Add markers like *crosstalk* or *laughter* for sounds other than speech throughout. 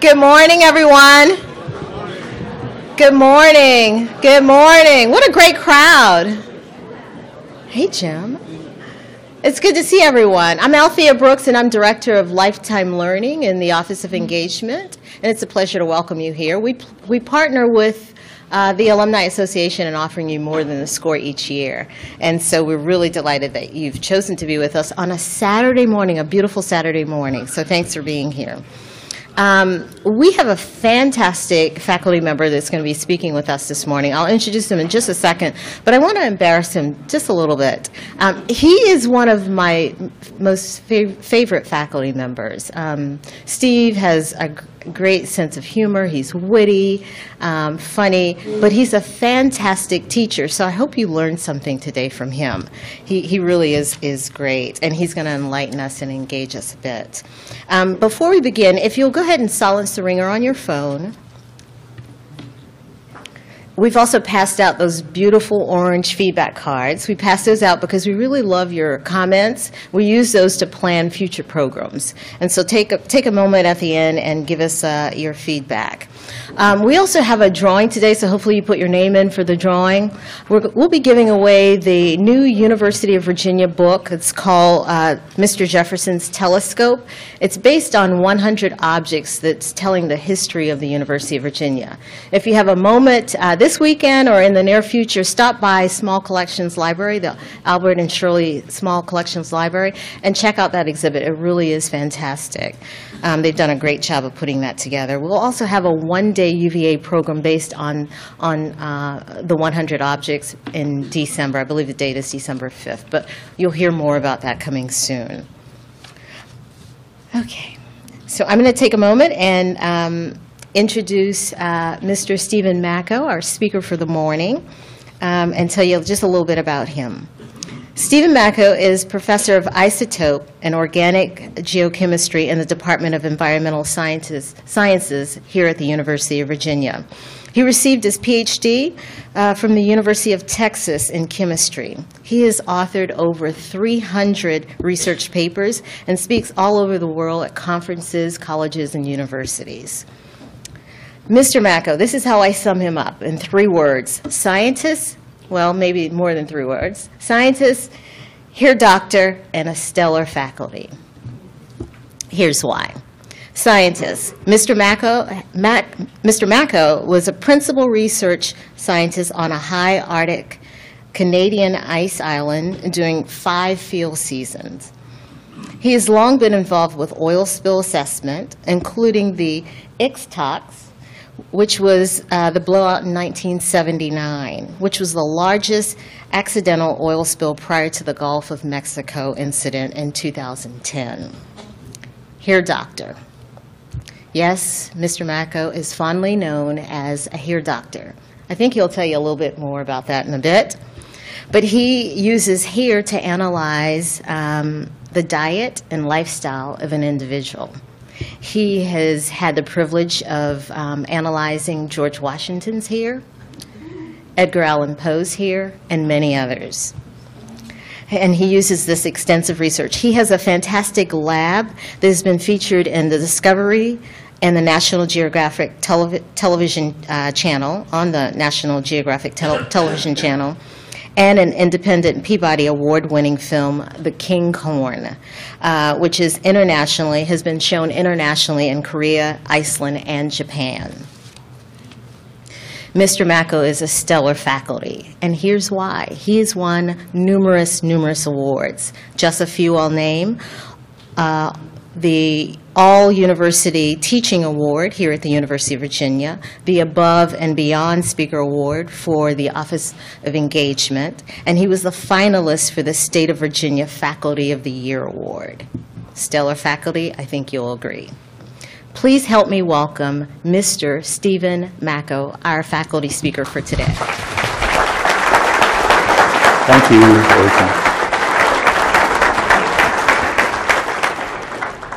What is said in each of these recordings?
Good morning, everyone. Good morning. Good morning. What a great crowd. Hey, Jim. It's good to see everyone. I'm Althea Brooks, and I'm Director of Lifetime Learning in the Office of Engagement, and it's a pleasure to welcome you here. We, we partner with uh, the Alumni Association in offering you more than a score each year. And so we're really delighted that you've chosen to be with us on a Saturday morning, a beautiful Saturday morning. So thanks for being here. Um, we have a fantastic faculty member that's going to be speaking with us this morning. I'll introduce him in just a second, but I want to embarrass him just a little bit. Um, he is one of my most fav- favorite faculty members. Um, Steve has a great sense of humor. He's witty, um, funny, but he's a fantastic teacher. So I hope you learned something today from him. He, he really is, is great, and he's going to enlighten us and engage us a bit. Um, before we begin, if you'll go ahead and silence the ringer on your phone. We've also passed out those beautiful orange feedback cards. We pass those out because we really love your comments. We use those to plan future programs. And so take a, take a moment at the end and give us uh, your feedback. Um, we also have a drawing today, so hopefully you put your name in for the drawing. we will be giving away the new University of Virginia book. It's called uh, Mr. Jefferson's Telescope. It's based on 100 objects that's telling the history of the University of Virginia. If you have a moment uh, this weekend or in the near future, stop by Small Collections Library, the Albert and Shirley Small Collections Library, and check out that exhibit. It really is fantastic. Um, they've done a great job of putting that together. We'll also have a one-day UVA program based on, on uh, the 100 objects in December. I believe the date is December 5th, but you'll hear more about that coming soon. Okay, so I'm going to take a moment and um, introduce uh, Mr. Stephen Macko, our speaker for the morning, um, and tell you just a little bit about him. Stephen Macko is professor of isotope and organic geochemistry in the Department of Environmental Sciences, Sciences here at the University of Virginia. He received his PhD uh, from the University of Texas in chemistry. He has authored over 300 research papers and speaks all over the world at conferences, colleges, and universities. Mr. Macko, this is how I sum him up in three words Scientists, well, maybe more than three words, Scientists, here doctor, and a stellar faculty. Here's why. Scientists. Mr. Macko, Mac, Mr. Macko was a principal research scientist on a high Arctic Canadian ice island during five field seasons. He has long been involved with oil spill assessment, including the Ixtocs, which was uh, the blowout in 1979, which was the largest accidental oil spill prior to the Gulf of Mexico incident in 2010. Here, doctor. Yes, Mr. Macko is fondly known as a hair doctor. I think he'll tell you a little bit more about that in a bit. But he uses hair to analyze um, the diet and lifestyle of an individual. He has had the privilege of um, analyzing George Washington's hair, Edgar Allan Poe's hair, and many others. And he uses this extensive research. He has a fantastic lab that has been featured in the Discovery and the National Geographic telev television uh, channel, on the National Geographic tel television channel and an independent Peabody Award-winning film, The King Corn, uh, which is internationally has been shown internationally in Korea, Iceland, and Japan. Mr. Macko is a stellar faculty, and here's why. He has won numerous, numerous awards. Just a few I'll name. Uh, the All University Teaching Award here at the University of Virginia, the Above and Beyond Speaker Award for the Office of Engagement, and he was the finalist for the State of Virginia Faculty of the Year Award. Stellar faculty, I think you'll agree. Please help me welcome Mr. Stephen Macko, our faculty speaker for today. Thank you.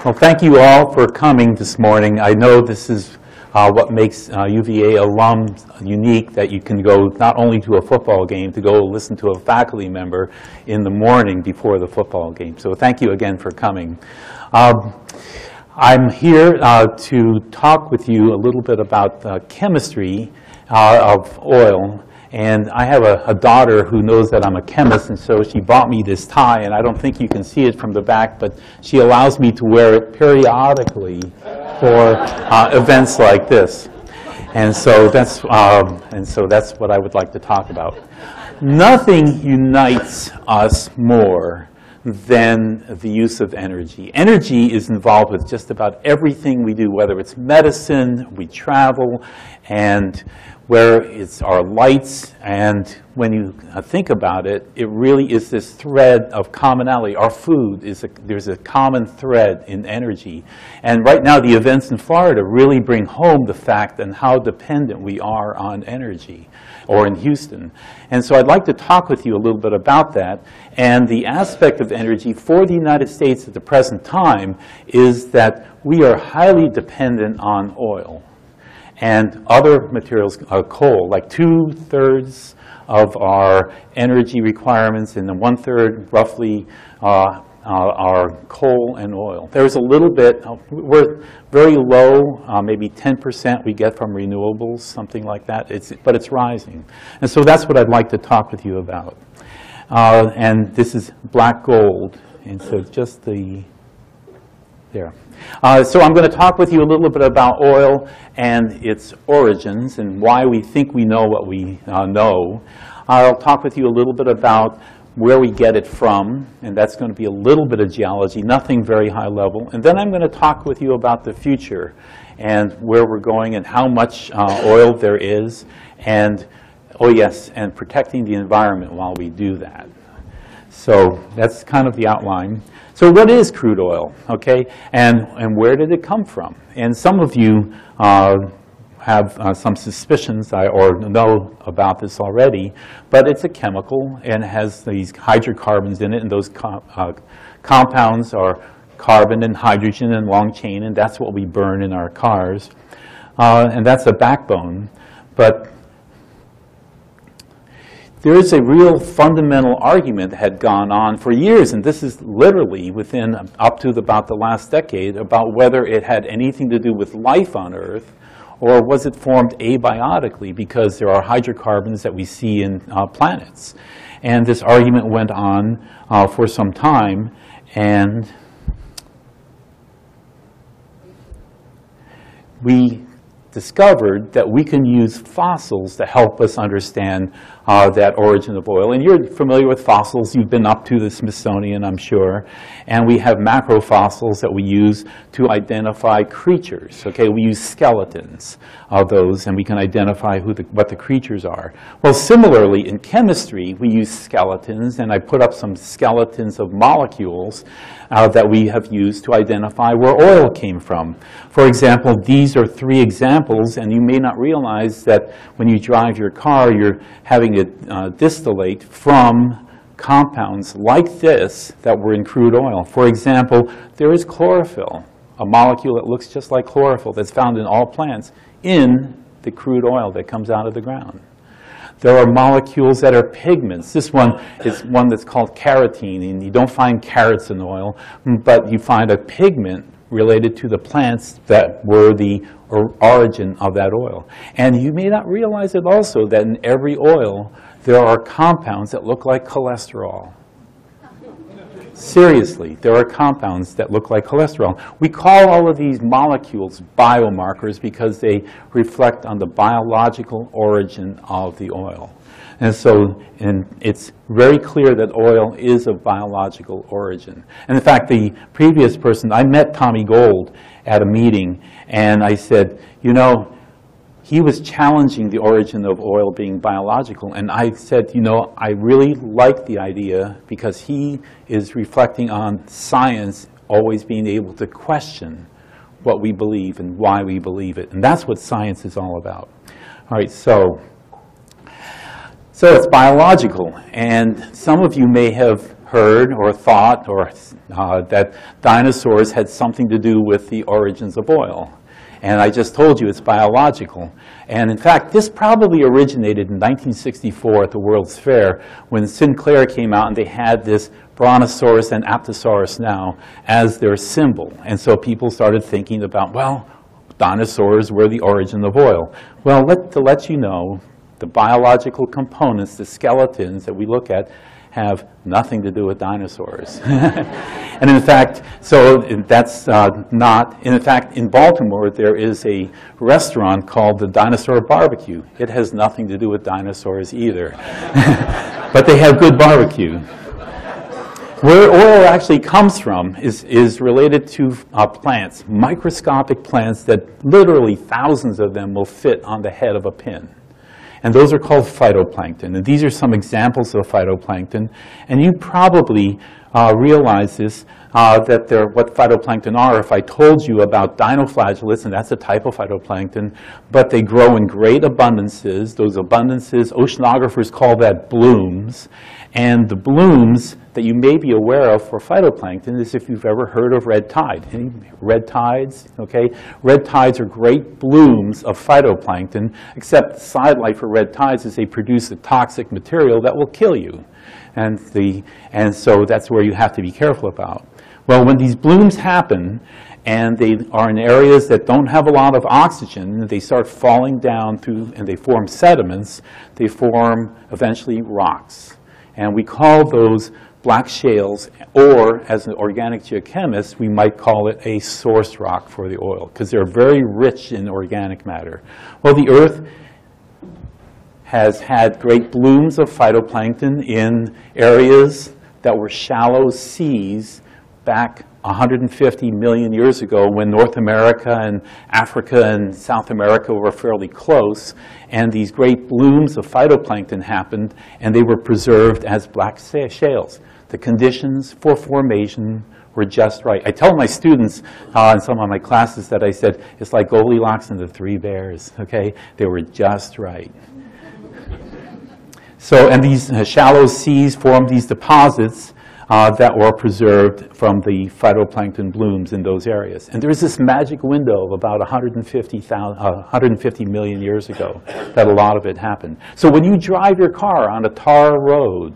Well, thank you all for coming this morning. I know this is uh, what makes uh, UVA alums unique, that you can go not only to a football game, to go listen to a faculty member in the morning before the football game. So thank you again for coming. Um, I'm here uh, to talk with you a little bit about the chemistry uh, of oil. And I have a, a daughter who knows that I'm a chemist, and so she bought me this tie, and I don't think you can see it from the back, but she allows me to wear it periodically for uh, events like this. And so that's um, and so that's what I would like to talk about. Nothing unites us more than the use of energy. Energy is involved with just about everything we do, whether it's medicine, we travel, and where it's our lights. And when you think about it, it really is this thread of commonality. Our food is a, there's a common thread in energy. And right now, the events in Florida really bring home the fact and how dependent we are on energy or in Houston. And so I'd like to talk with you a little bit about that. And the aspect of energy for the United States at the present time is that we are highly dependent on oil and other materials, uh, coal, like two-thirds of our energy requirements and then one-third roughly uh, uh, are coal and oil. There's a little bit, uh, we're very low, uh, maybe 10% we get from renewables, something like that, it's, but it's rising. And so that's what I'd like to talk with you about. Uh, and this is black gold, and so just the, there. Uh, so I'm going to talk with you a little bit about oil and its origins and why we think we know what we know. I'll talk with you a little bit about where we get it from, and that's going to be a little bit of geology, nothing very high level. And then I'm going to talk with you about the future and where we're going and how much uh, oil there is, and, oh yes, and protecting the environment while we do that. So that's kind of the outline. So what is crude oil, okay? And, and where did it come from? And some of you uh, have uh, some suspicions I, or know about this already, but it's a chemical and has these hydrocarbons in it, and those com uh, compounds are carbon and hydrogen and long chain, and that's what we burn in our cars. Uh, and that's a backbone. But there is a real fundamental argument that had gone on for years, and this is literally within up to about the last decade, about whether it had anything to do with life on Earth or was it formed abiotically because there are hydrocarbons that we see in uh, planets? And this argument went on uh, for some time, and we discovered that we can use fossils to help us understand uh, that origin of oil. And you're familiar with fossils. You've been up to the Smithsonian, I'm sure. And we have macrofossils that we use to identify creatures. Okay, we use skeletons of those, and we can identify who the, what the creatures are. Well, similarly, in chemistry, we use skeletons, and I put up some skeletons of molecules uh, that we have used to identify where oil came from. For example, these are three examples, and you may not realize that when you drive your car, you're having it uh, distillate from compounds like this that were in crude oil. For example, there is chlorophyll, a molecule that looks just like chlorophyll that's found in all plants in the crude oil that comes out of the ground. There are molecules that are pigments. This one is one that's called carotene, and you don't find carrots in oil, but you find a pigment related to the plants that were the origin of that oil. And you may not realize it also that in every oil there are compounds that look like cholesterol. Seriously, there are compounds that look like cholesterol. We call all of these molecules biomarkers because they reflect on the biological origin of the oil. And so and it's very clear that oil is of biological origin. And in fact, the previous person, I met Tommy Gold at a meeting, and I said, you know, he was challenging the origin of oil being biological. And I said, you know, I really like the idea because he is reflecting on science always being able to question what we believe and why we believe it. And that's what science is all about. All right, so, so it's biological. And some of you may have heard or thought or uh, that dinosaurs had something to do with the origins of oil. And I just told you it's biological. And in fact, this probably originated in 1964 at the World's Fair when Sinclair came out and they had this Brontosaurus and Apatosaurus now as their symbol. And so people started thinking about, well, dinosaurs were the origin of oil. Well, let, to let you know, the biological components, the skeletons that we look at, have nothing to do with dinosaurs. *laughs* and in fact, so that's uh, not, in fact, in Baltimore, there is a restaurant called the Dinosaur Barbecue. It has nothing to do with dinosaurs either. *laughs* but they have good barbecue. Where oil actually comes from is, is related to uh, plants, microscopic plants that literally thousands of them will fit on the head of a pin. And those are called phytoplankton. And these are some examples of phytoplankton. And you probably uh, realize this, uh, that they're what phytoplankton are. If I told you about dinoflagellates, and that's a type of phytoplankton, but they grow in great abundances. Those abundances, oceanographers call that blooms. And the blooms that you may be aware of for phytoplankton is if you've ever heard of red tide. Any red tides, okay? Red tides are great blooms of phytoplankton, except the sidelight for red tides is they produce a toxic material that will kill you. And, the, and so that's where you have to be careful about. Well, when these blooms happen, and they are in areas that don't have a lot of oxygen, they start falling down through, and they form sediments, they form eventually rocks. And we call those black shales, or as an organic geochemist, we might call it a source rock for the oil, because they're very rich in organic matter. Well, the Earth has had great blooms of phytoplankton in areas that were shallow seas back 150 million years ago when North America and Africa and South America were fairly close, and these great blooms of phytoplankton happened, and they were preserved as black shales. The conditions for formation were just right. I tell my students uh, in some of my classes that I said, it's like Goldilocks and the Three Bears, okay? They were just right. So, and these uh, shallow seas formed these deposits uh, that were preserved from the phytoplankton blooms in those areas. And there's this magic window of about 150, uh, 150 million years ago that a lot of it happened. So when you drive your car on a tar road,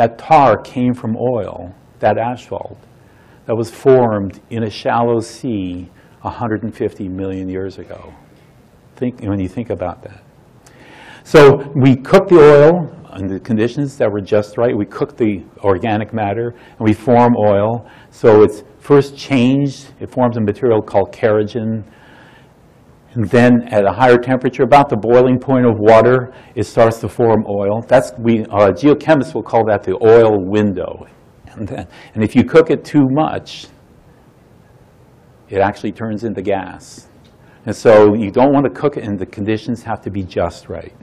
that tar came from oil, that asphalt, that was formed in a shallow sea 150 million years ago. Think, when you think about that. So we cook the oil, under the conditions that were just right. We cook the organic matter and we form oil. So it's first changed. It forms a material called kerogen. And then at a higher temperature, about the boiling point of water, it starts to form oil. That's, we, uh, geochemists will call that the oil window. And, then, and if you cook it too much, it actually turns into gas. And so you don't want to cook it, and the conditions have to be just right.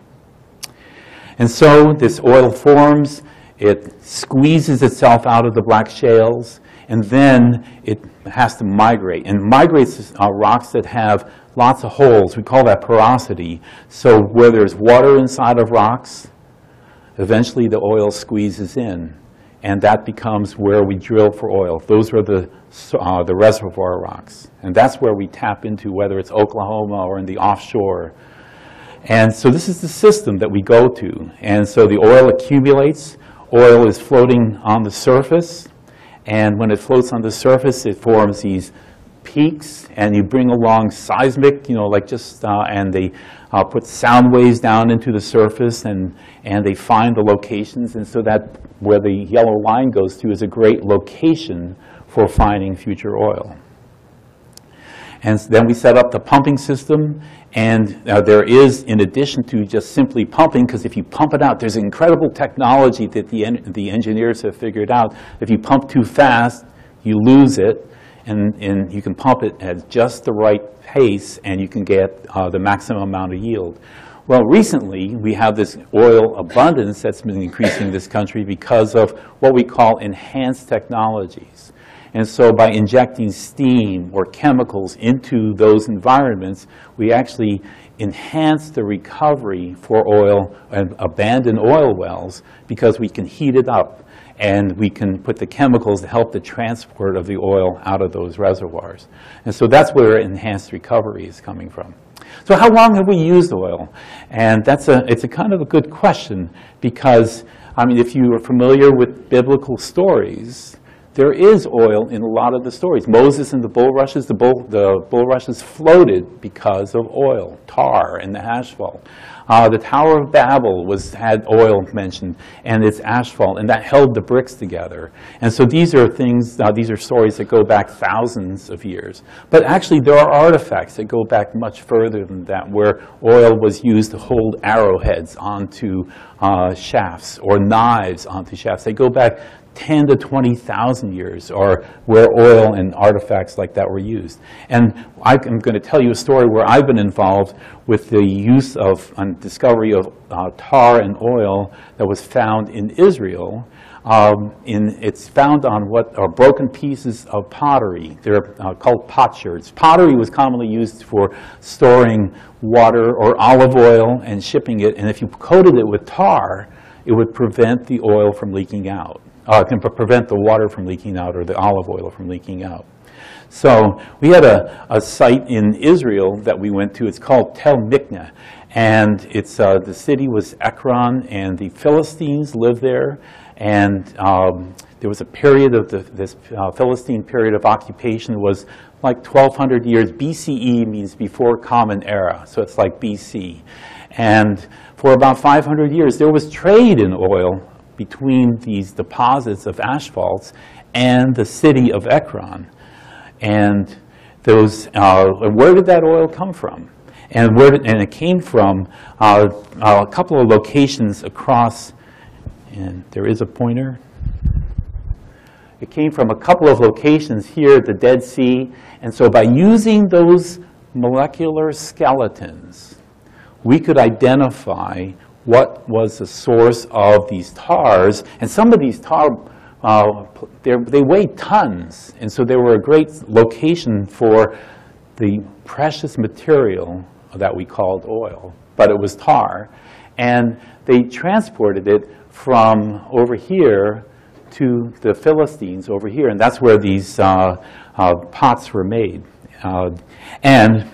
And so this oil forms, it squeezes itself out of the black shales, and then it has to migrate. And migrates uh, rocks that have lots of holes. We call that porosity. So where there's water inside of rocks, eventually the oil squeezes in. And that becomes where we drill for oil. Those are the, uh, the reservoir rocks. And that's where we tap into, whether it's Oklahoma or in the offshore and so this is the system that we go to. And so the oil accumulates. Oil is floating on the surface. And when it floats on the surface, it forms these peaks. And you bring along seismic, you know, like just, uh, and they uh, put sound waves down into the surface. And, and they find the locations. And so that where the yellow line goes through is a great location for finding future oil. And then we set up the pumping system, and uh, there is, in addition to just simply pumping, because if you pump it out, there's incredible technology that the, en the engineers have figured out. If you pump too fast, you lose it, and, and you can pump it at just the right pace, and you can get uh, the maximum amount of yield. Well, recently, we have this oil abundance that's been increasing in this country because of what we call enhanced technologies. And so by injecting steam or chemicals into those environments, we actually enhance the recovery for oil and abandoned oil wells because we can heat it up and we can put the chemicals to help the transport of the oil out of those reservoirs. And so that's where enhanced recovery is coming from. So how long have we used oil? And that's a, it's a kind of a good question because I mean, if you are familiar with biblical stories, there is oil in a lot of the stories. Moses and the bulrushes, the, bull, the bulrushes floated because of oil, tar, and the asphalt. Uh, the Tower of Babel was, had oil mentioned, and its asphalt, and that held the bricks together. And so these are things, uh, these are stories that go back thousands of years. But actually, there are artifacts that go back much further than that, where oil was used to hold arrowheads onto uh, shafts or knives onto shafts. They go back 10 to 20,000 years or where oil and artifacts like that were used. And I'm going to tell you a story where I've been involved with the use of and discovery of uh, tar and oil that was found in Israel. Um, in, it's found on what are broken pieces of pottery. They're uh, called potsherds. Pottery was commonly used for storing water or olive oil and shipping it. And if you coated it with tar, it would prevent the oil from leaking out uh, can prevent the water from leaking out or the olive oil from leaking out. So we had a, a site in Israel that we went to. It's called Tel Miqne. And it's, uh, the city was Ekron, and the Philistines lived there. And um, there was a period of the, this uh, Philistine period of occupation was like 1,200 years. BCE means before Common Era, so it's like BC. And for about 500 years, there was trade in oil between these deposits of asphalts and the city of Ekron. And those, uh, where did that oil come from? And, where and it came from uh, a couple of locations across, and there is a pointer. It came from a couple of locations here at the Dead Sea. And so by using those molecular skeletons, we could identify what was the source of these tars. And some of these tar, uh, they weigh tons. And so they were a great location for the precious material that we called oil, but it was tar. And they transported it from over here to the Philistines over here. And that's where these uh, uh, pots were made. Uh, and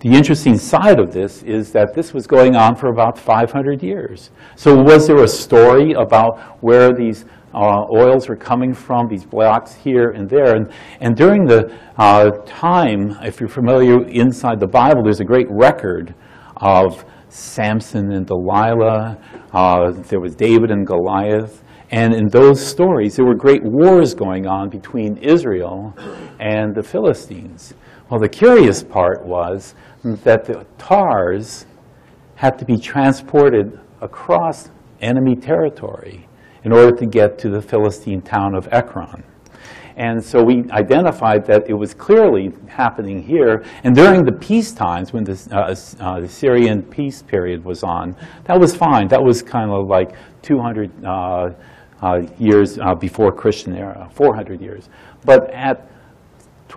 the interesting side of this is that this was going on for about 500 years. So was there a story about where these uh, oils were coming from, these blocks here and there? And, and during the uh, time, if you're familiar inside the Bible, there's a great record of Samson and Delilah. Uh, there was David and Goliath. And in those stories, there were great wars going on between Israel and the Philistines. Well, the curious part was that the tars had to be transported across enemy territory in order to get to the Philistine town of Ekron. And so we identified that it was clearly happening here. And during the peace times, when this, uh, uh, the Assyrian peace period was on, that was fine. That was kind of like 200 uh, uh, years uh, before Christian era, 400 years. But at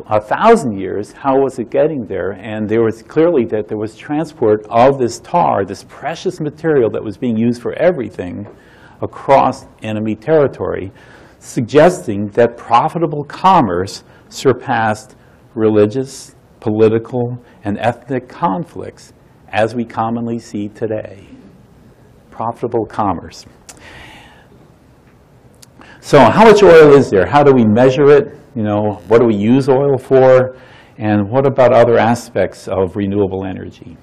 a thousand years, how was it getting there? And there was clearly that there was transport of this tar, this precious material that was being used for everything, across enemy territory, suggesting that profitable commerce surpassed religious, political, and ethnic conflicts as we commonly see today. Profitable commerce. So how much oil is there? How do we measure it? You know, what do we use oil for? And what about other aspects of renewable energy?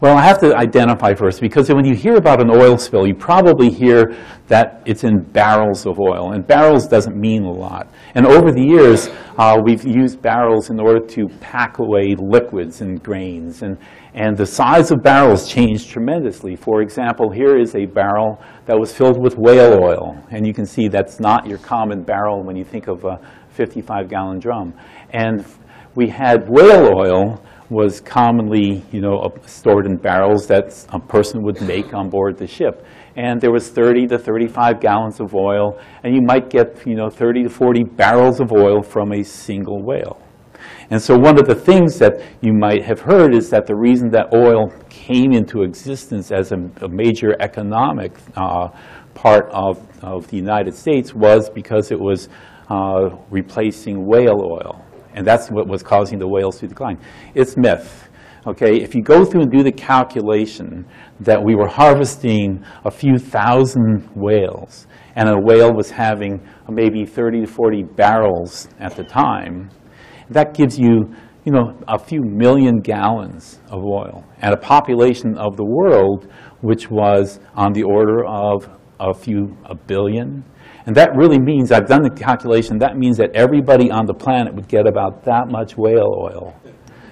Well, I have to identify first, because when you hear about an oil spill, you probably hear that it's in barrels of oil, and barrels doesn't mean a lot. And over the years, uh, we've used barrels in order to pack away liquids and grains, and, and the size of barrels changed tremendously. For example, here is a barrel that was filled with whale oil, and you can see that's not your common barrel when you think of a 55-gallon drum. And we had whale oil was commonly, you know, stored in barrels that a person would make on board the ship. And there was 30 to 35 gallons of oil, and you might get, you know, 30 to 40 barrels of oil from a single whale. And so one of the things that you might have heard is that the reason that oil came into existence as a, a major economic uh, part of, of the United States was because it was uh, replacing whale oil. And that's what was causing the whales to decline. It's myth. okay, if you go through and do the calculation that we were harvesting a few thousand whales, and a whale was having maybe 30 to 40 barrels at the time, that gives you, you know, a few million gallons of oil, and a population of the world which was on the order of a few, a billion. And that really means, I've done the calculation, that means that everybody on the planet would get about that much whale oil.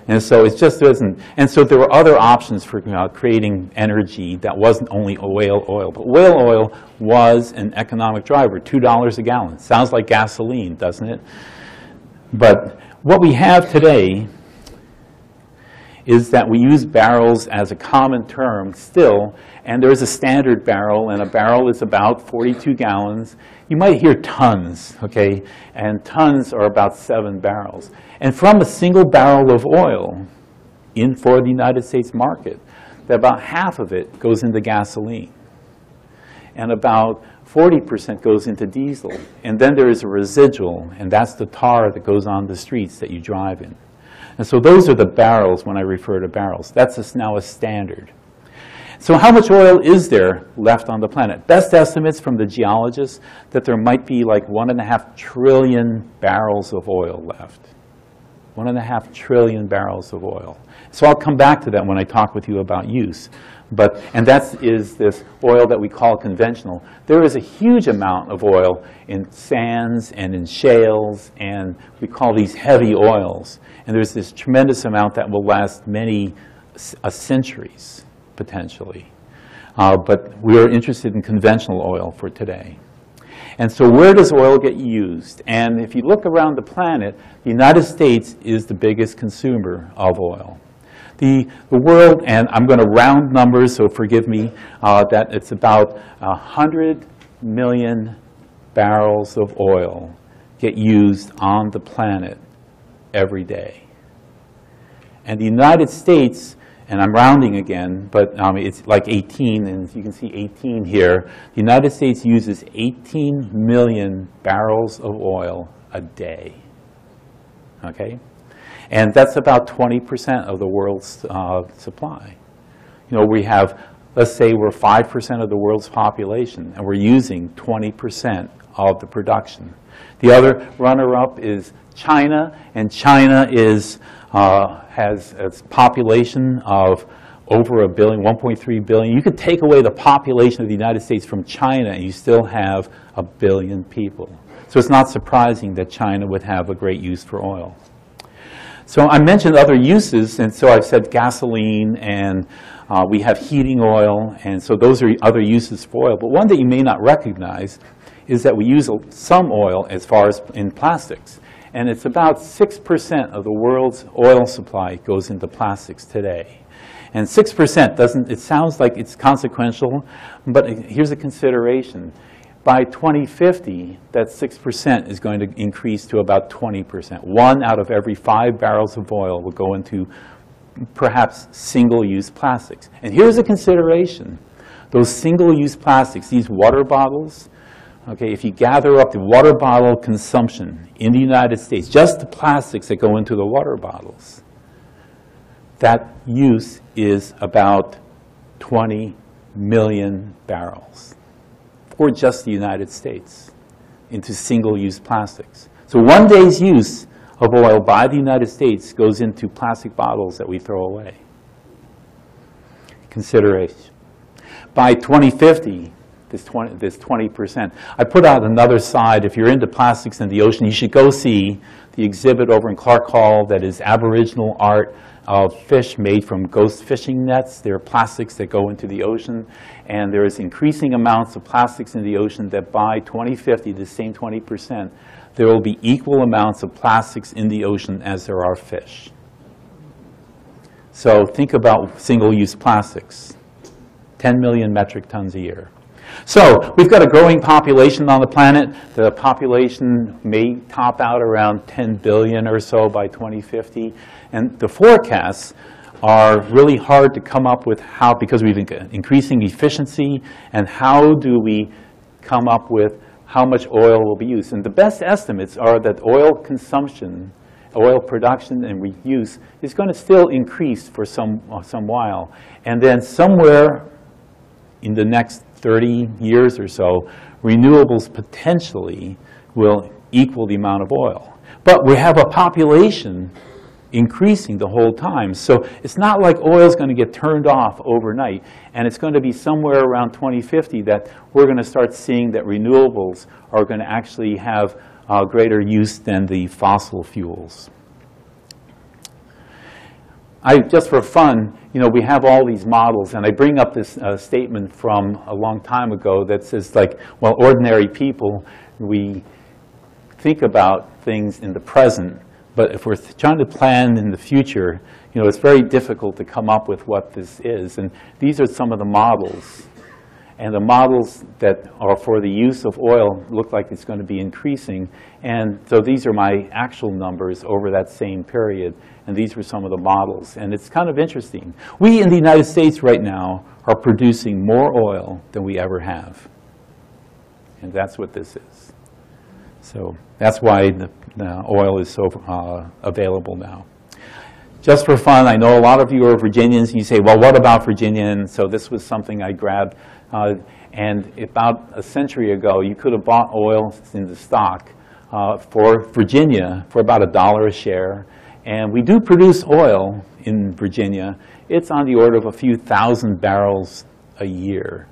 And so it just isn't. And so there were other options for you know, creating energy that wasn't only whale oil. But whale oil was an economic driver, $2 a gallon. Sounds like gasoline, doesn't it? But what we have today is that we use barrels as a common term still, and there's a standard barrel, and a barrel is about 42 gallons. You might hear tons, okay? And tons are about seven barrels. And from a single barrel of oil in for the United States market, that about half of it goes into gasoline. And about 40% goes into diesel. And then there is a residual, and that's the tar that goes on the streets that you drive in. And so those are the barrels when I refer to barrels. That's now a standard. So how much oil is there left on the planet? Best estimates from the geologists that there might be like one and a half trillion barrels of oil left. One and a half trillion barrels of oil. So I'll come back to that when I talk with you about use. But, and that is this oil that we call conventional. There is a huge amount of oil in sands and in shales, and we call these heavy oils. And there's this tremendous amount that will last many uh, centuries, potentially. Uh, but we are interested in conventional oil for today. And so where does oil get used? And if you look around the planet, the United States is the biggest consumer of oil. The, the world, and I'm going to round numbers, so forgive me, uh, that it's about 100 million barrels of oil get used on the planet every day. And the United States, and I'm rounding again, but um, it's like 18, and you can see 18 here. The United States uses 18 million barrels of oil a day. Okay? And that's about 20% of the world's uh, supply. You know, we have, let's say we're 5% of the world's population, and we're using 20% of the production. The other runner-up is China, and China is, uh, has a population of over a billion, 1.3 billion. You could take away the population of the United States from China, and you still have a billion people. So it's not surprising that China would have a great use for oil. So I mentioned other uses, and so I've said gasoline, and uh, we have heating oil, and so those are other uses for oil. But one that you may not recognize is that we use some oil as far as in plastics. And it's about 6% of the world's oil supply goes into plastics today. And 6% doesn't, it sounds like it's consequential, but here's a consideration by 2050, that 6% is going to increase to about 20%. One out of every five barrels of oil will go into perhaps single-use plastics. And here's a consideration. Those single-use plastics, these water bottles, okay, if you gather up the water bottle consumption in the United States, just the plastics that go into the water bottles, that use is about 20 million barrels or just the United States into single-use plastics. So one day's use of oil by the United States goes into plastic bottles that we throw away. Consideration. By 2050, this 20, this 20%. I put out another side. If you're into plastics in the ocean, you should go see the exhibit over in Clark Hall that is Aboriginal art of fish made from ghost fishing nets. There are plastics that go into the ocean, and there is increasing amounts of plastics in the ocean that by 2050, the same 20%, there will be equal amounts of plastics in the ocean as there are fish. So think about single-use plastics, 10 million metric tons a year. So we've got a growing population on the planet. The population may top out around 10 billion or so by 2050. And the forecasts are really hard to come up with how, because we've increasing efficiency, and how do we come up with how much oil will be used. And the best estimates are that oil consumption oil production and reuse is going to still increase for some, uh, some while. And then somewhere in the next 30 years or so, renewables potentially will equal the amount of oil. But we have a population increasing the whole time. So it's not like oil's going to get turned off overnight. And it's going to be somewhere around 2050 that we're going to start seeing that renewables are going to actually have uh, greater use than the fossil fuels. I, just for fun, you know, we have all these models, and I bring up this uh, statement from a long time ago that says, like, well, ordinary people, we think about things in the present, but if we're trying to plan in the future, you know, it's very difficult to come up with what this is. And these are some of the models. And the models that are for the use of oil look like it's going to be increasing. And so these are my actual numbers over that same period. And these were some of the models. And it's kind of interesting. We in the United States right now are producing more oil than we ever have. And that's what this is. So that's why the, the oil is so uh, available now. Just for fun, I know a lot of you are Virginians, and you say, well, what about Virginia? And so this was something I grabbed. Uh, and about a century ago, you could have bought oil in the stock uh, for Virginia for about a dollar a share. And we do produce oil in Virginia. It's on the order of a few thousand barrels a year.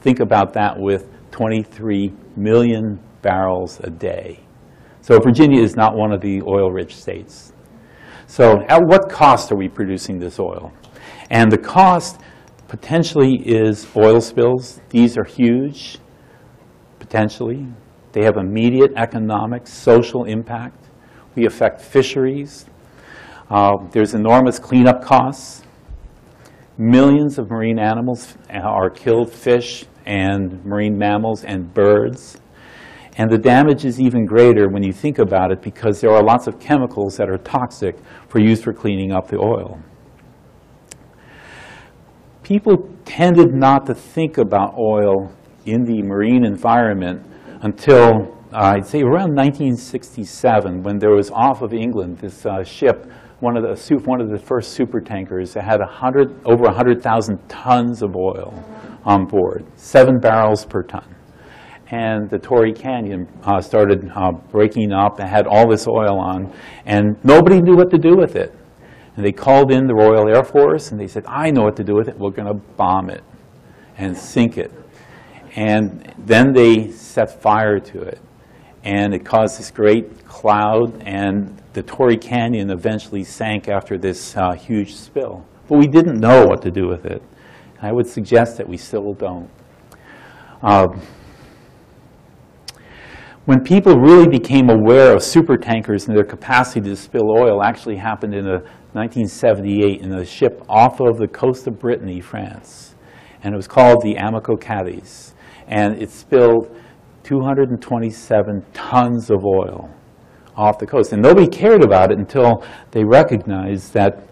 Think about that with 23 million barrels a day. So Virginia is not one of the oil-rich states. So at what cost are we producing this oil? And the cost potentially is oil spills. These are huge, potentially. They have immediate economic, social impact. We affect fisheries. Uh, there's enormous cleanup costs. Millions of marine animals are killed, fish and marine mammals and birds. And the damage is even greater when you think about it because there are lots of chemicals that are toxic for use for cleaning up the oil. People tended not to think about oil in the marine environment until, uh, I'd say, around 1967 when there was off of England this uh, ship one of the one of the first super tankers that had 100 over 100,000 tons of oil on board, seven barrels per ton. And the Torrey Canyon uh, started uh, breaking up and had all this oil on, and nobody knew what to do with it. And they called in the Royal Air Force, and they said, I know what to do with it. We're going to bomb it and sink it. And then they set fire to it. And it caused this great cloud, and the Torrey Canyon eventually sank after this uh, huge spill. But we didn't know what to do with it. I would suggest that we still don't. Uh, when people really became aware of supertankers and their capacity to spill oil actually happened in 1978 in a ship off of the coast of Brittany, France. And it was called the Amoco Cadiz. And it spilled 227 tons of oil off the coast. And nobody cared about it until they recognized that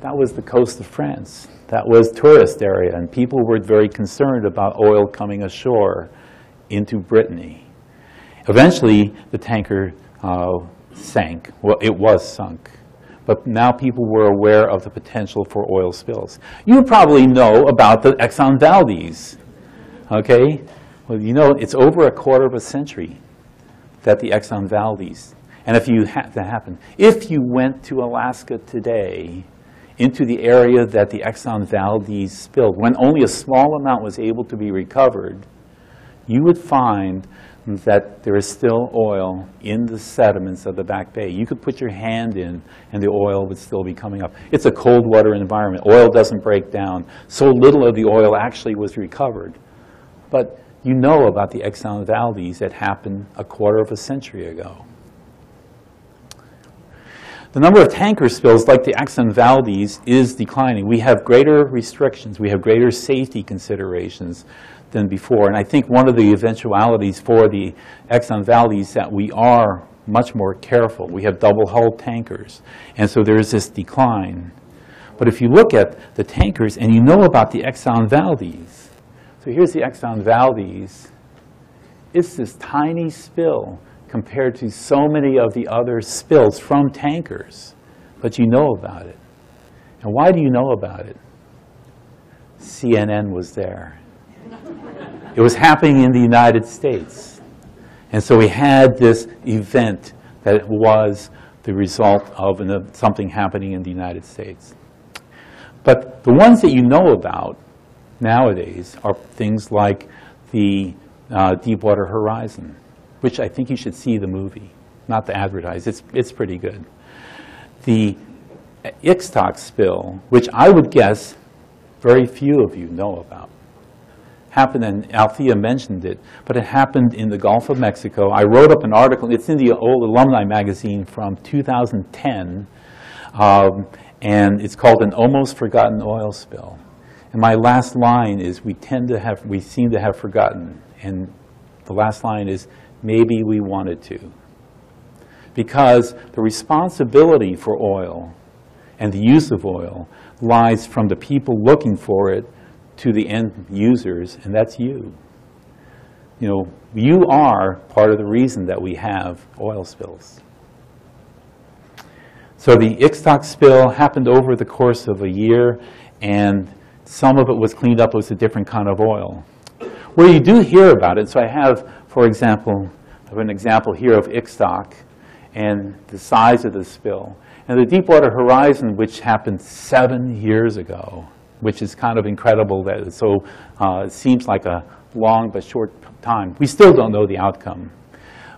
that was the coast of France. That was tourist area, and people were very concerned about oil coming ashore into Brittany. Eventually, the tanker uh, sank. Well, it was sunk. But now people were aware of the potential for oil spills. You probably know about the Exxon Valdez, okay? Well, you know, it's over a quarter of a century that the Exxon Valdez. And if you that happen, if you went to Alaska today, into the area that the Exxon Valdez spilled, when only a small amount was able to be recovered, you would find that there is still oil in the sediments of the Back Bay. You could put your hand in and the oil would still be coming up. It's a cold water environment. Oil doesn't break down. So little of the oil actually was recovered. But you know about the Exxon Valdez that happened a quarter of a century ago. The number of tanker spills like the Exxon Valdez is declining. We have greater restrictions. We have greater safety considerations than before. And I think one of the eventualities for the Exxon Valdez is that we are much more careful. We have double-hulled tankers. And so there is this decline. But if you look at the tankers and you know about the Exxon Valdez, so here's the Exxon Valdez. It's this tiny spill compared to so many of the other spills from tankers, but you know about it. And why do you know about it? CNN was there. It was happening in the United States. And so we had this event that was the result of an- something happening in the United States. But the ones that you know about nowadays are things like the uh, Deepwater Horizon, which I think you should see the movie, not the advertise. It's, it's pretty good. The Ixtoc spill, which I would guess very few of you know about, happened, and Althea mentioned it, but it happened in the Gulf of Mexico. I wrote up an article, it's in the old alumni magazine from 2010, um, and it's called An Almost Forgotten Oil Spill. And my last line is, we tend to have, we seem to have forgotten. And the last line is, maybe we wanted to. Because the responsibility for oil and the use of oil lies from the people looking for it to the end users, and that's you. You know, you are part of the reason that we have oil spills. So the Ixtoc spill happened over the course of a year, and some of it was cleaned up as a different kind of oil. Where you do hear about it, so I have, for example, I have an example here of Ixtoc and the size of the spill. And the Deepwater Horizon, which happened seven years ago, which is kind of incredible that it so uh, seems like a long but short time. We still don't know the outcome.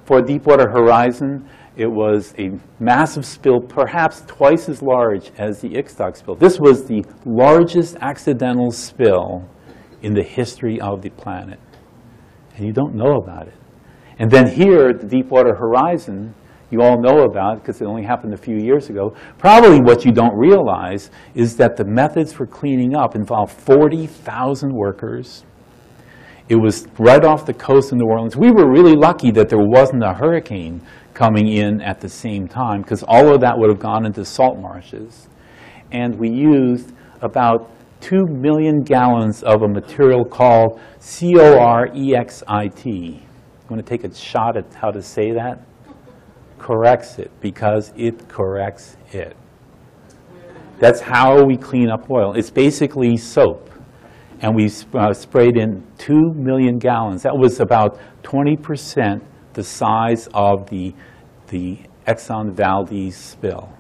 For Deepwater Horizon, it was a massive spill, perhaps twice as large as the Ixtoc spill. This was the largest accidental spill in the history of the planet. And you don't know about it. And then here, the Deepwater Horizon, you all know about because it only happened a few years ago. Probably what you don't realize is that the methods for cleaning up involved 40,000 workers. It was right off the coast of New Orleans. We were really lucky that there wasn't a hurricane coming in at the same time because all of that would have gone into salt marshes. And we used about 2 million gallons of a material called C-O-R-E-X-I-T. You want to take a shot at how to say that? Corrects it because it corrects it. That's how we clean up oil. It's basically soap. And we uh, sprayed in 2 million gallons. That was about 20% the size of the, the Exxon Valdez spill.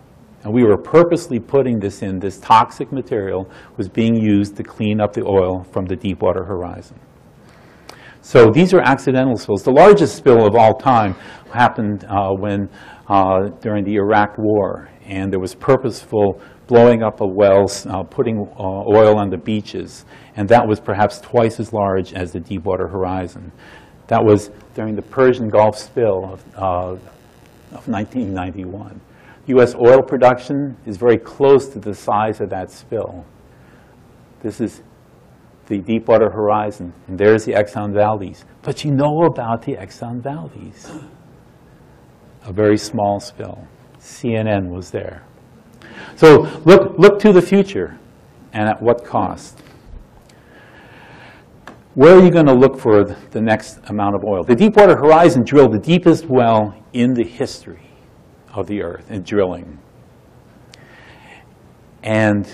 And we were purposely putting this in, this toxic material was being used to clean up the oil from the Deepwater Horizon. So these are accidental spills. The largest spill of all time happened uh, when, uh, during the Iraq War, and there was purposeful blowing up of wells, uh, putting uh, oil on the beaches, and that was perhaps twice as large as the Deepwater Horizon. That was during the Persian Gulf spill of, uh, of 1991. U.S. oil production is very close to the size of that spill. This is the Deepwater Horizon, and there's the Exxon Valdez. But you know about the Exxon Valdez. A very small spill. CNN was there. So look, look to the future, and at what cost? Where are you going to look for the next amount of oil? The Deepwater Horizon drilled the deepest well in the history of the Earth in drilling. And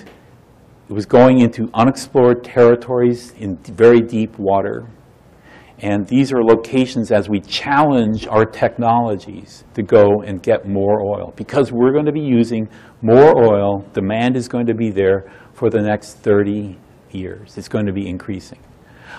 it was going into unexplored territories in very deep water. And these are locations as we challenge our technologies to go and get more oil. Because we're going to be using more oil, demand is going to be there for the next 30 years. It's going to be increasing.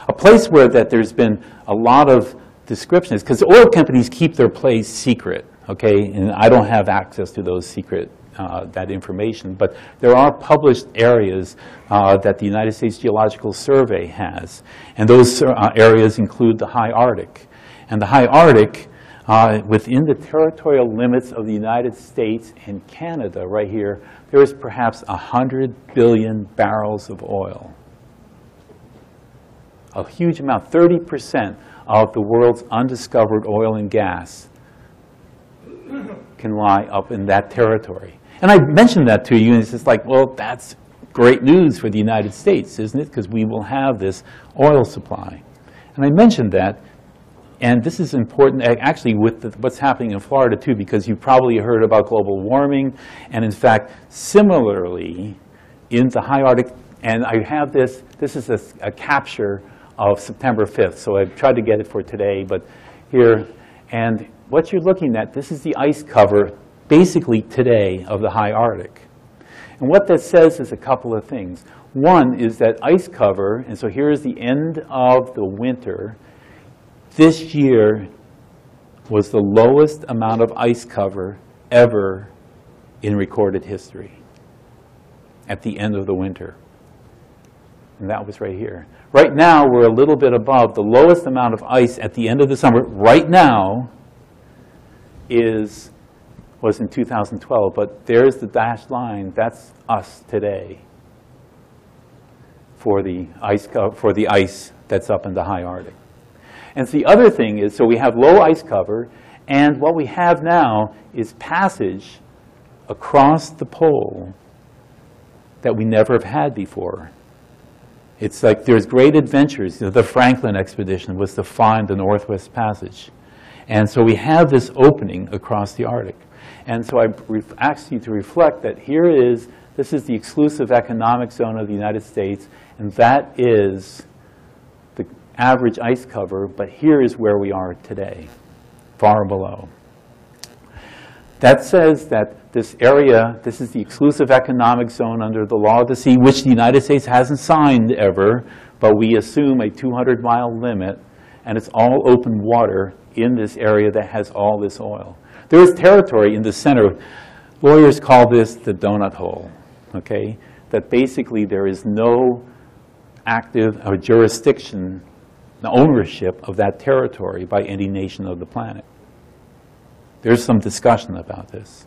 A place where that there's been a lot of description is because oil companies keep their plays secret, okay? And I don't have access to those secret uh, that information, but there are published areas uh, that the United States Geological Survey has, and those uh, areas include the high Arctic. And the high Arctic, uh, within the territorial limits of the United States and Canada, right here, there is perhaps 100 billion barrels of oil. A huge amount, 30% of the world's undiscovered oil and gas can lie up in that territory. And I mentioned that to you, and it's just like, well, that's great news for the United States, isn't it? Because we will have this oil supply. And I mentioned that, And this is important, actually, with the- what's happening in Florida, too, because you've probably heard about global warming. And in fact, similarly, in the high Arctic, and I have this, this is a capture of September 5th, so I tried to get it for today, but here, and what you're looking at, this is the ice cover, basically today, of the high Arctic. And what that says is a couple of things. One is that ice cover, and so here is the end of the winter. This year was the lowest amount of ice cover ever in recorded history at the end of the winter. And that was right here. Right now, we're a little bit above the lowest amount of ice at the end of the summer. Right now is was in 2012, but there's the dashed line. That's us today for the ice for the ice that's up in the high Arctic. And so the other thing is, so we have low ice cover, and what we have now is passage across the pole that we never have had before. It's like there's great adventures. You know, The Franklin expedition was to find the Northwest Passage. And so we have this opening across the Arctic. And so I ask you to reflect that here is, this is the exclusive economic zone of the United States, and that is the average ice cover, but here is where we are today, far below. That says that this area, this is the exclusive economic zone under the law of the sea, which the United States hasn't signed ever, but we assume a 200-mile limit, and it's all open water in this area that has all this oil. There is territory in the center. Lawyers call this the donut hole, okay? That basically there is no active or jurisdiction, the ownership of that territory by any nation of the planet. There's some discussion about this.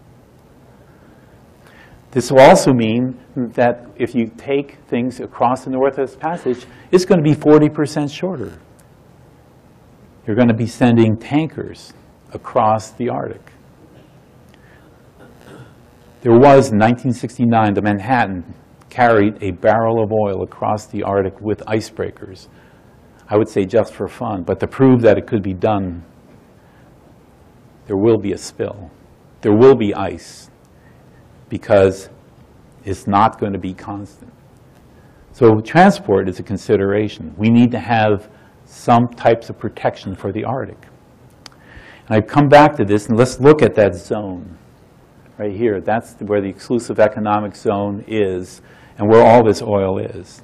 This will also mean that if you take things across the Northwest Passage, it's going to be 40% shorter. You're going to be sending tankers across the Arctic. There was, in 1969, the Manhattan carried a barrel of oil across the Arctic with icebreakers. I would say just for fun, but to prove that it could be done, there will be a spill. There will be ice because it's not going to be constant. So transport is a consideration. We need to have some types of protection for the Arctic. And I've come back to this, and let's look at that zone right here. That's where the exclusive economic zone is and where all this oil is.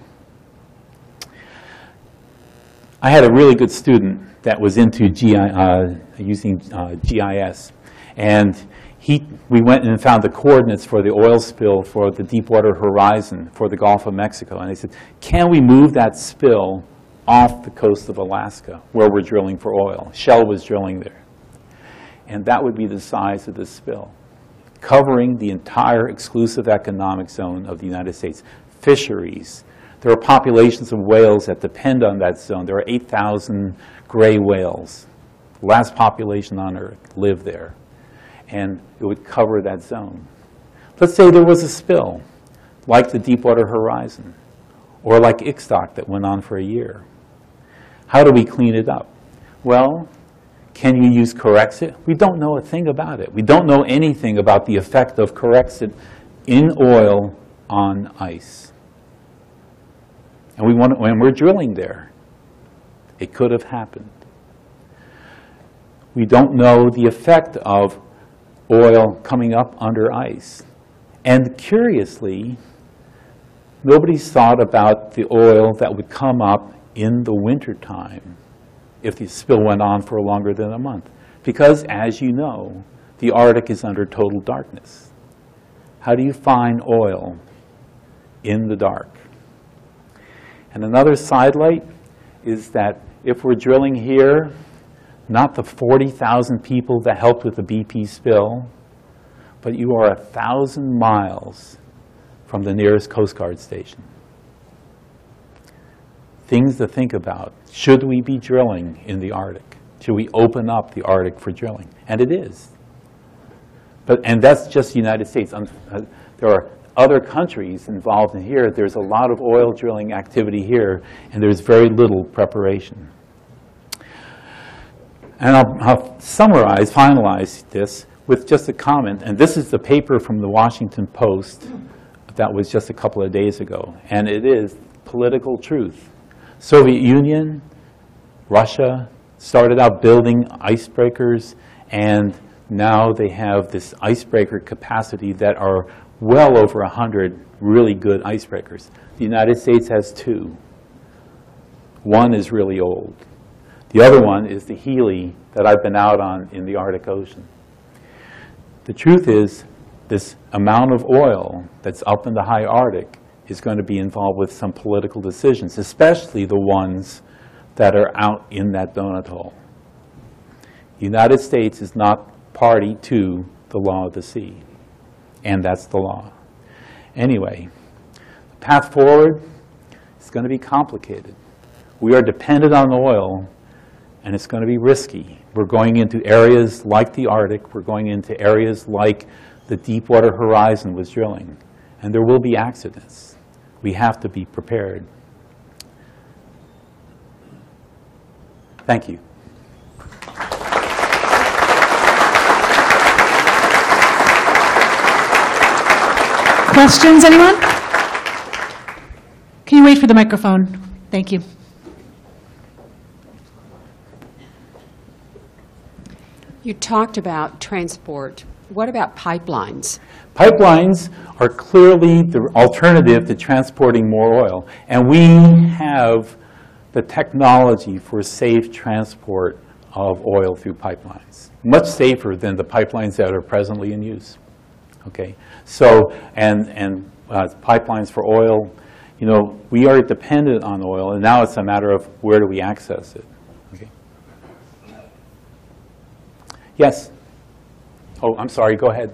I had a really good student that was into uh, using uh, GIS, and he, we went and found the coordinates for the oil spill for the Deepwater Horizon for the Gulf of Mexico. And they said, can we move that spill off the coast of Alaska where we're drilling for oil? Shell was drilling there. And that would be the size of this spill, covering the entire exclusive economic zone of the United States. Fisheries. There are populations of whales that depend on that zone. There are 8,000 gray whales. The last population on Earth lived there and it would cover that zone. Let's say there was a spill, like the Deepwater Horizon, or like Ixtoc that went on for a year. How do we clean it up? Well, can you use Corexit? We don't know a thing about it. We don't know anything about the effect of Corexit in oil on ice. And we want, to, when we're drilling there, it could have happened. We don't know the effect of oil coming up under ice. And curiously, nobody's thought about the oil that would come up in the wintertime if the spill went on for longer than a month. Because, as you know, the Arctic is under total darkness. How do you find oil in the dark? And another sidelight is that if we're drilling here, not the 40,000 people that helped with the BP spill, but you are a thousand miles from the nearest Coast Guard station. Things to think about. Should we be drilling in the Arctic? Should we open up the Arctic for drilling? And it is. But, and that's just the United States. Uh, There are other countries involved in here. There's a lot of oil drilling activity here, and there's very little preparation. And I'll, I'll summarize, finalize this with just a comment, and this is the paper from the Washington Post that was just a couple of days ago, and it is political truth. Soviet Union, Russia started out building icebreakers, and now they have this icebreaker capacity that are well over 100 really good icebreakers. The United States has two. One is really old. The other one is the Healy that I've been out on in the Arctic Ocean. The truth is, this amount of oil that's up in the high Arctic is going to be involved with some political decisions, especially the ones that are out in that donut hole. The United States is not party to the law of the sea, and that's the law. Anyway, the path forward is going to be complicated. We are dependent on oil, and it's going to be risky. We're going into areas like the Arctic, we're going into areas like the Deepwater Horizon was drilling, and there will be accidents. We have to be prepared. Thank you. Questions, anyone? Can you wait for the microphone? Thank you. You talked about transport. What about pipelines? Pipelines are clearly the alternative to transporting more oil, and we have the technology for safe transport of oil through pipelines, much safer than the pipelines that are presently in use. Okay, so, and, and uh, pipelines for oil, you know, we are dependent on oil, and now it's a matter of where do we access it. Okay. Yes? Oh, I'm sorry, go ahead.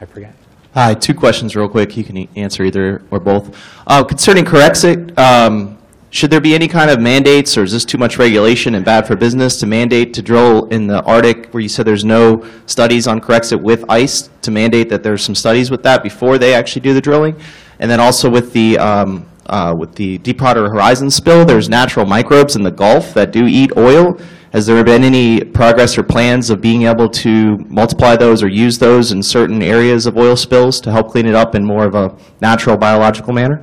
I forgot. Hi, two questions real quick. You can e- answer either or both. Uh, Concerning Corexit, um, should there be any kind of mandates, or is this too much regulation and bad for business to mandate to drill in the Arctic, where you said there's no studies on Corexit with ice, to mandate that there's some studies with that before they actually do the drilling? And then also with the, um, uh, with the Deepwater Horizon spill, there's natural microbes in the Gulf that do eat oil. Has there been any progress or plans of being able to multiply those or use those in certain areas of oil spills to help clean it up in more of a natural biological manner?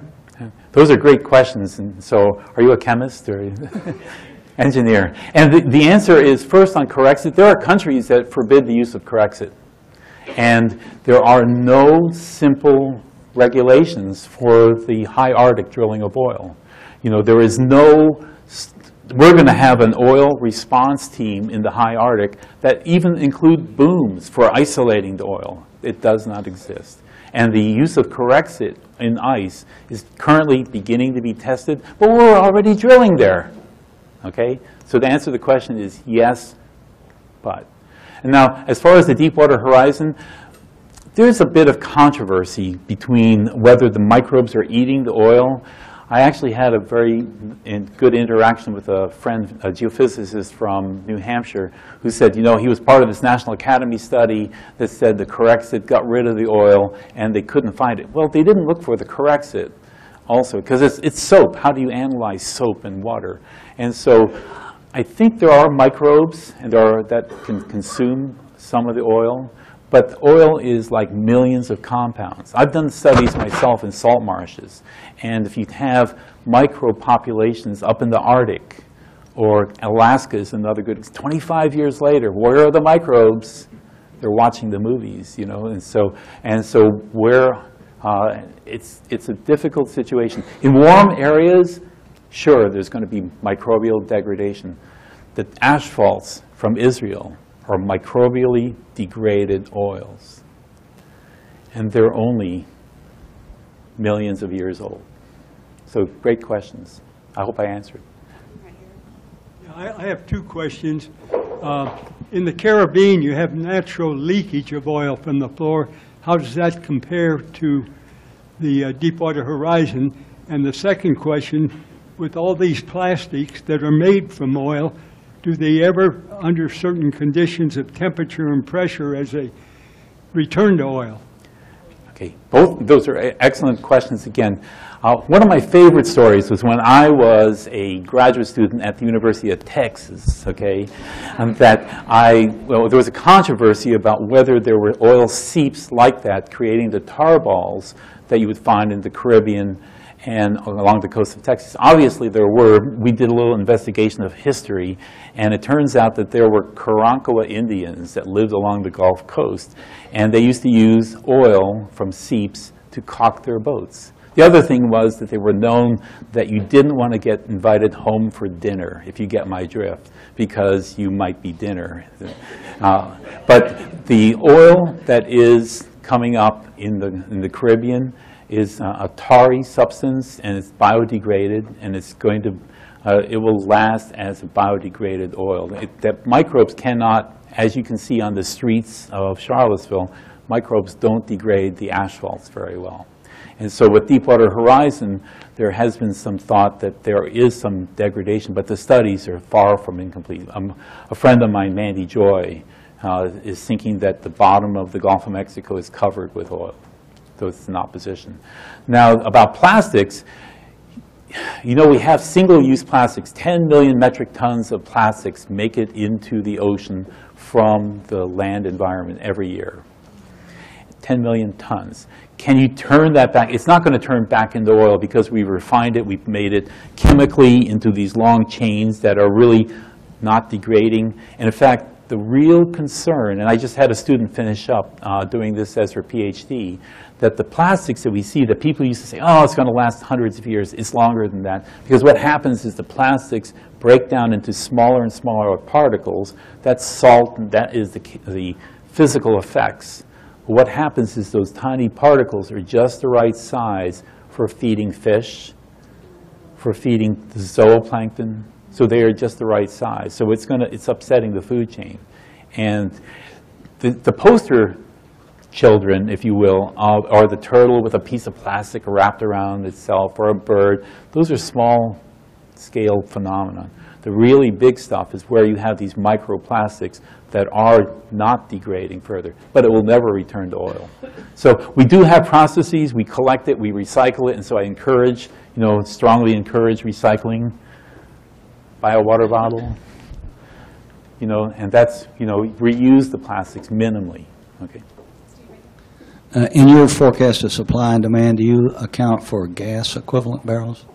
Those are great questions, and so, are you a chemist or *laughs* engineer? And the, the answer is, first on Corexit, there are countries that forbid the use of Corexit. And there are no simple regulations for the high Arctic drilling of oil. You know, there is no, we're going to have an oil response team in the high Arctic that even include booms for isolating the oil. It does not exist. And the use of Corexit in ice is currently beginning to be tested, but we're already drilling there. Okay? So the answer to the question is yes, but. And now, as far as the Deepwater Horizon, there's a bit of controversy between whether the microbes are eating the oil. I actually had a very good interaction with a friend, a geophysicist from New Hampshire, who said, you know, he was part of this National Academy study that said the Corexit got rid of the oil and they couldn't find it. Well, they didn't look for the Corexit also, because it's, it's soap. How do you analyze soap and water? And so I think there are microbes and are, that can consume some of the oil, but oil is like millions of compounds. I've done studies myself in salt marshes, and if you have microbe populations up in the Arctic, or Alaska is another good, 25 years later, where are the microbes? They're watching the movies, you know, and so, and so where, uh, it's, it's a difficult situation. In warm areas, sure, there's going to be microbial degradation. The asphalts from Israel are microbially degraded oils, and they're only millions of years old. So great questions. I hope I answered. I I have two questions. Uh, In the Caribbean, you have natural leakage of oil from the floor. How does that compare to the uh, Deepwater Horizon? And the second question, with all these plastics that are made from oil, do they ever, under certain conditions of temperature and pressure, as they return to oil? Okay, both, those are excellent questions again. Uh, One of my favorite stories was when I was a graduate student at the University of Texas, okay? And that I, well, there was a controversy about whether there were oil seeps like that creating the tar balls that you would find in the Caribbean and along the coast of Texas. Obviously, there were. We did a little investigation of history, and it turns out that there were Karankawa Indians that lived along the Gulf Coast, and they used to use oil from seeps to caulk their boats. The other thing was that they were known that you didn't want to get invited home for dinner, if you get my drift, because you might be dinner. Uh, But the oil that is coming up in the, in the Caribbean is uh, a tarry substance, and it's biodegraded, and it's going to, uh, it will last as a biodegraded oil. It- That microbes cannot, as you can see on the streets of Charlottesville, microbes don't degrade the asphalts very well. And so with Deepwater Horizon, there has been some thought that there is some degradation, but the studies are far from incomplete. Um, A friend of mine, Mandy Joye, uh, is thinking that the bottom of the Gulf of Mexico is covered with oil. So it's an opposition. Now, about plastics, you know, we have single-use plastics. 10 million metric tons of plastics make it into the ocean from the land environment every year. 10 million tons. Can you turn that back? It's not going to turn back into oil because we've refined it, we've made it chemically into these long chains that are really not degrading. And in fact, the real concern, and I just had a student finish up uh, doing this as her PhD, that the plastics that we see, that people used to say, oh, it's going to last hundreds of years, it's longer than that. Because what happens is the plastics break down into smaller and smaller particles. That's salt, and that is the, the physical effects. What happens is those tiny particles are just the right size for feeding fish, for feeding the zooplankton, so they are just the right size. So it's to, it's upsetting the food chain. And the, the poster children, if you will, are the turtle with a piece of plastic wrapped around itself, or a bird. Those are small-scale phenomena. The really big stuff is where you have these microplastics that are not degrading further, but it will never return to oil. So we do have processes, we collect it, we recycle it, and so I encourage, you know, strongly encourage recycling. Buy a water bottle, you know, and that's, you know, reuse the plastics minimally, okay? Uh, In your forecast of supply and demand, do you account for gas equivalent barrels?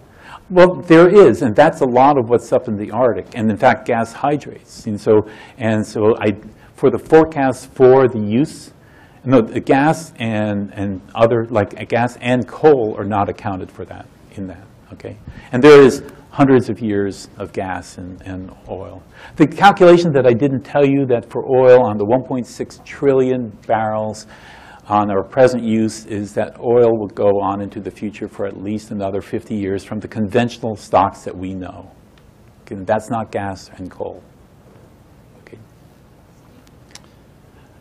Well, there is, and that's a lot of what's up in the Arctic, and in fact, gas hydrates. And so, and so I, for the forecast for the use, no, the gas and, and other, like uh, gas and coal are not accounted for that, in that, okay? And there is hundreds of years of gas and, and oil. The calculation that I didn't tell you that for oil on the 1.6 trillion barrels on our present use is that oil will go on into the future for at least another 50 years from the conventional stocks that we know. Okay, That's not gas and coal. Okay.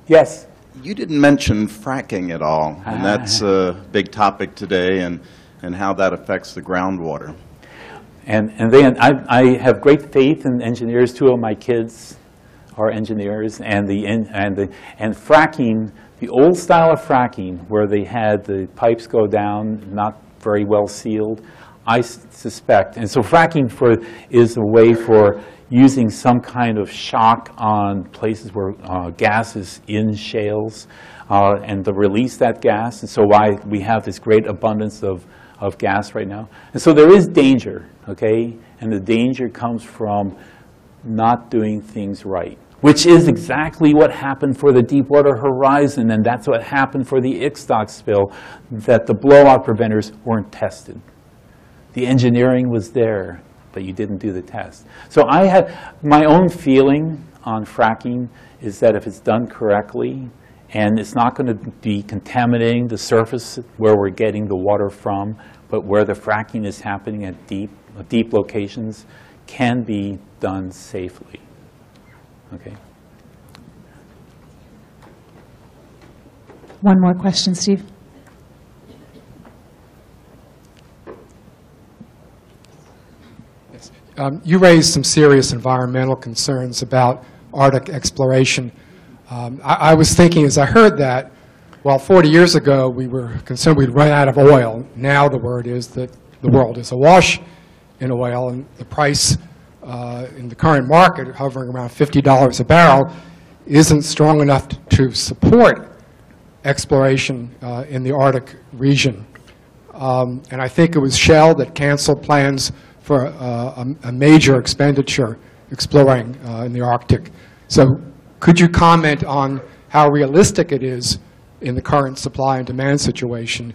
Yes? You didn't mention fracking at all, and ah. that's a big topic today, and, and how that affects the groundwater. And, and then I, I have great faith in engineers. Two of my kids are engineers, and the, and the, and fracking, the old style of fracking, where they had the pipes go down, not very well sealed, I suspect, and so fracking for, is a way for using some kind of shock on places where uh, gas is in shales, uh, and to release that gas, and so why we have this great abundance of, of gas right now. And so there is danger, okay? And the danger comes from not doing things right, which is exactly what happened for the Deepwater Horizon, and that's what happened for the Ixtoc spill, that the blowout preventers weren't tested. The engineering was there, but you didn't do the test. So I had, my own feeling on fracking is that if it's done correctly, and it's not going to be contaminating the surface where we're getting the water from, but where the fracking is happening at deep, deep locations, can be done safely. Okay? One more question, Steve. Um, You raised some serious environmental concerns about Arctic exploration. Um, I I was thinking, as I heard that, well, 40 years ago, we were concerned we'd run out of oil, now the word is that the world is awash in oil, and the price uh, in the current market, hovering around $50 a barrel, isn't strong enough to support exploration uh, in the Arctic region. Um, And I think it was Shell that canceled plans for uh, a a major expenditure exploring uh, in the Arctic. So could you comment on how realistic it is in the current supply and demand situation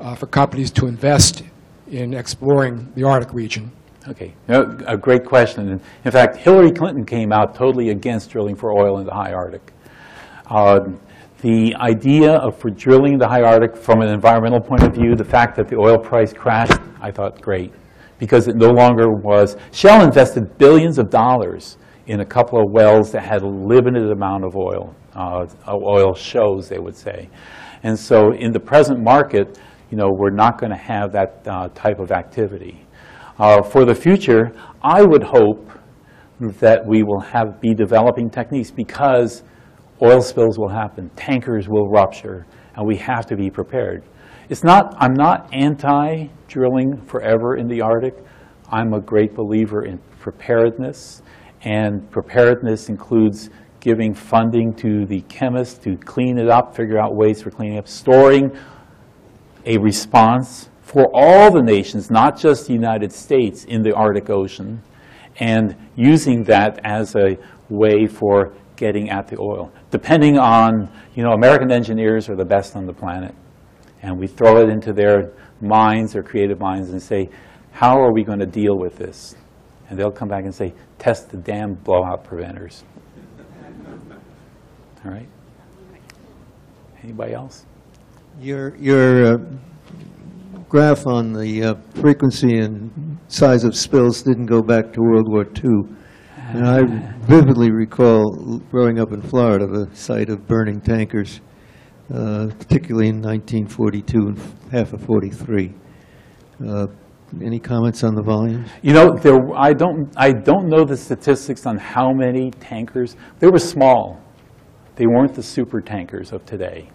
uh, for companies to invest in exploring the Arctic region? Okay, a great question. In fact, Hillary Clinton came out totally against drilling for oil in the high Arctic. Uh, The idea of for drilling the high Arctic from an environmental point of view, the fact that the oil price crashed, I thought great, because it no longer was, Shell invested billions of dollars in a couple of wells that had a limited amount of oil, uh, oil shows, they would say. And so in the present market, you know, we're not going to have that uh, type of activity. Uh, For the future, I would hope that we will have, be developing techniques because oil spills will happen, tankers will rupture, and we have to be prepared. It's not, I'm not anti-drilling forever in the Arctic. I'm a great believer in preparedness, and preparedness includes giving funding to the chemists to clean it up, figure out ways for cleaning up, storing a response for all the nations, not just the United States, in the Arctic Ocean, and using that as a way for getting at the oil. Depending on, you know, American engineers are the best on the planet, and we throw it into their minds, their creative minds, and say, how are we going to deal with this? And they'll come back and say, test the damn blowout preventers. *laughs* All right? Anybody else? Your, your uh, graph on the uh, frequency and size of spills didn't go back to World War II. And I vividly recall growing up in Florida, the site of burning tankers, uh, particularly in 1942 and half of 43. Uh, Any comments on the volumes? You know, there, I don't, I don't know the statistics on how many tankers. They were small. They weren't the super tankers of today.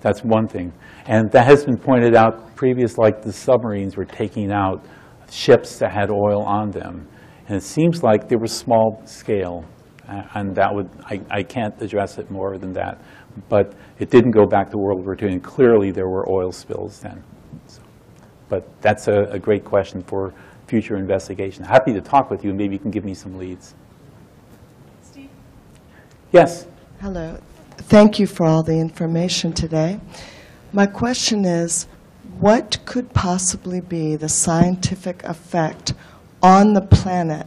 That's one thing. And that has been pointed out previous, like the submarines were taking out ships that had oil on them. And it seems like they were small scale. And that would, I, I can't address it more than that. But it didn't go back to World War II, and clearly there were oil spills then. So, But that's a, a great question for future investigation. Happy to talk with you, and maybe you can give me some leads. Steve? Yes? Hello. Thank you for all the information today. My question is, what could possibly be the scientific effect on the planet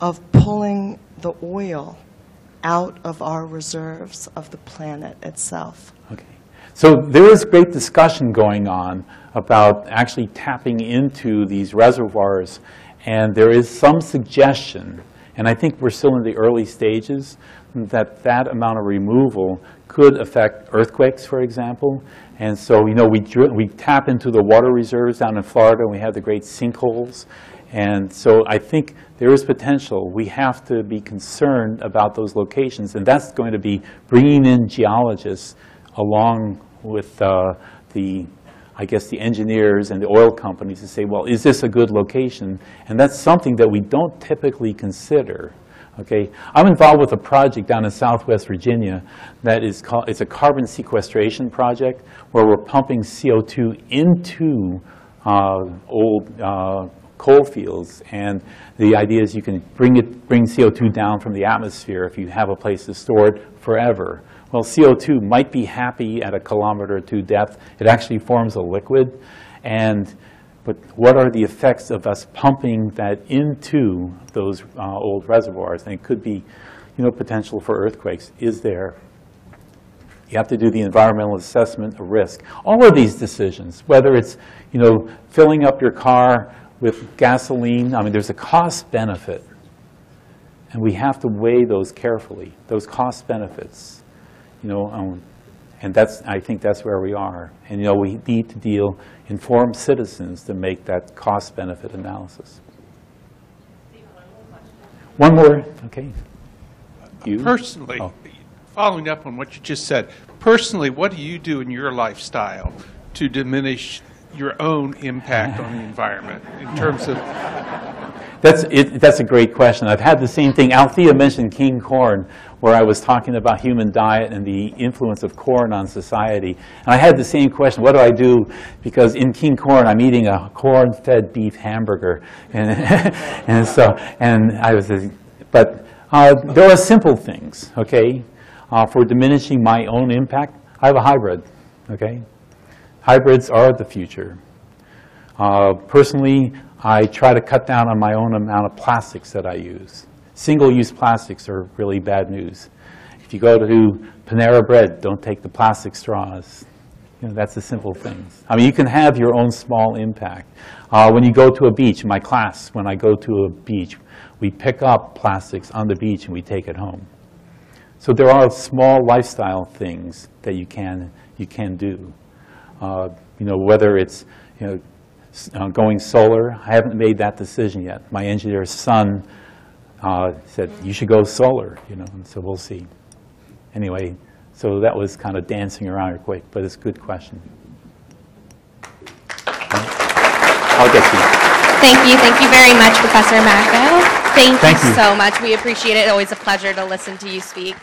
of pulling the oil out of our reserves of the planet itself? Okay. So there is great discussion going on about actually tapping into these reservoirs, and there is some suggestion, and I think we're still in the early stages, that that amount of removal could affect earthquakes, for example. And so, you know, we, we tap into the water reserves down in Florida, and we have the great sinkholes. And so I think there is potential. We have to be concerned about those locations, and that's going to be bringing in geologists along with uh, the, I guess, the engineers and the oil companies to say, well, is this a good location? And that's something that we don't typically consider. Okay, I'm involved with a project down in Southwest Virginia that is called, it's a carbon sequestration project where we're pumping CO2 into uh, old uh, coal fields. And the idea is you can bring it, bring CO2 down from the atmosphere if you have a place to store it forever. Well, CO2 might be happy at a kilometer or two depth. It actually forms a liquid. And, but what are the effects of us pumping that into those uh, old reservoirs? And it could be, you know, potential for earthquakes. Is there? You have to do the environmental assessment of risk. All of these decisions, whether it's, you know, filling up your car with gasoline, I mean, there's a cost benefit. And we have to weigh those carefully, those cost benefits. You know, um, and that's, I think that's where we are. And, you know, we need to deal, informed citizens to make that cost-benefit analysis. One more, okay. You? Personally, Oh. following up on what you just said, personally, what do you do in your lifestyle to diminish your own impact on the environment in terms of That's, it, that's a great question. I've had the same thing. Althea mentioned King Corn, where I was talking about human diet and the influence of corn on society. And I had the same question, what do I do? Because in King Corn, I'm eating a corn-fed beef hamburger. *laughs* And, and so, and I was, but uh, there are simple things, okay? Uh, for diminishing my own impact, I have a hybrid, okay? Hybrids are the future. Uh, Personally, I try to cut down on my own amount of plastics that I use. Single-use plastics are really bad news. If you go to Panera Bread, don't take the plastic straws. You know, that's the simple things. I mean, you can have your own small impact. Uh, When you go to a beach, my class, when I go to a beach, we pick up plastics on the beach and we take it home. So there are small lifestyle things that you can, you can do. Uh, You know, whether it's, you know, uh, going solar, I haven't made that decision yet. My engineer's son uh, said, you should go solar, you know, and so we'll see. Anyway, so that was kind of dancing around it quick, but it's a good question. I'll get you. Thank you, thank you very much, Professor Macko. Thank Thank you you. so much. We appreciate it. Always a pleasure to listen to you speak.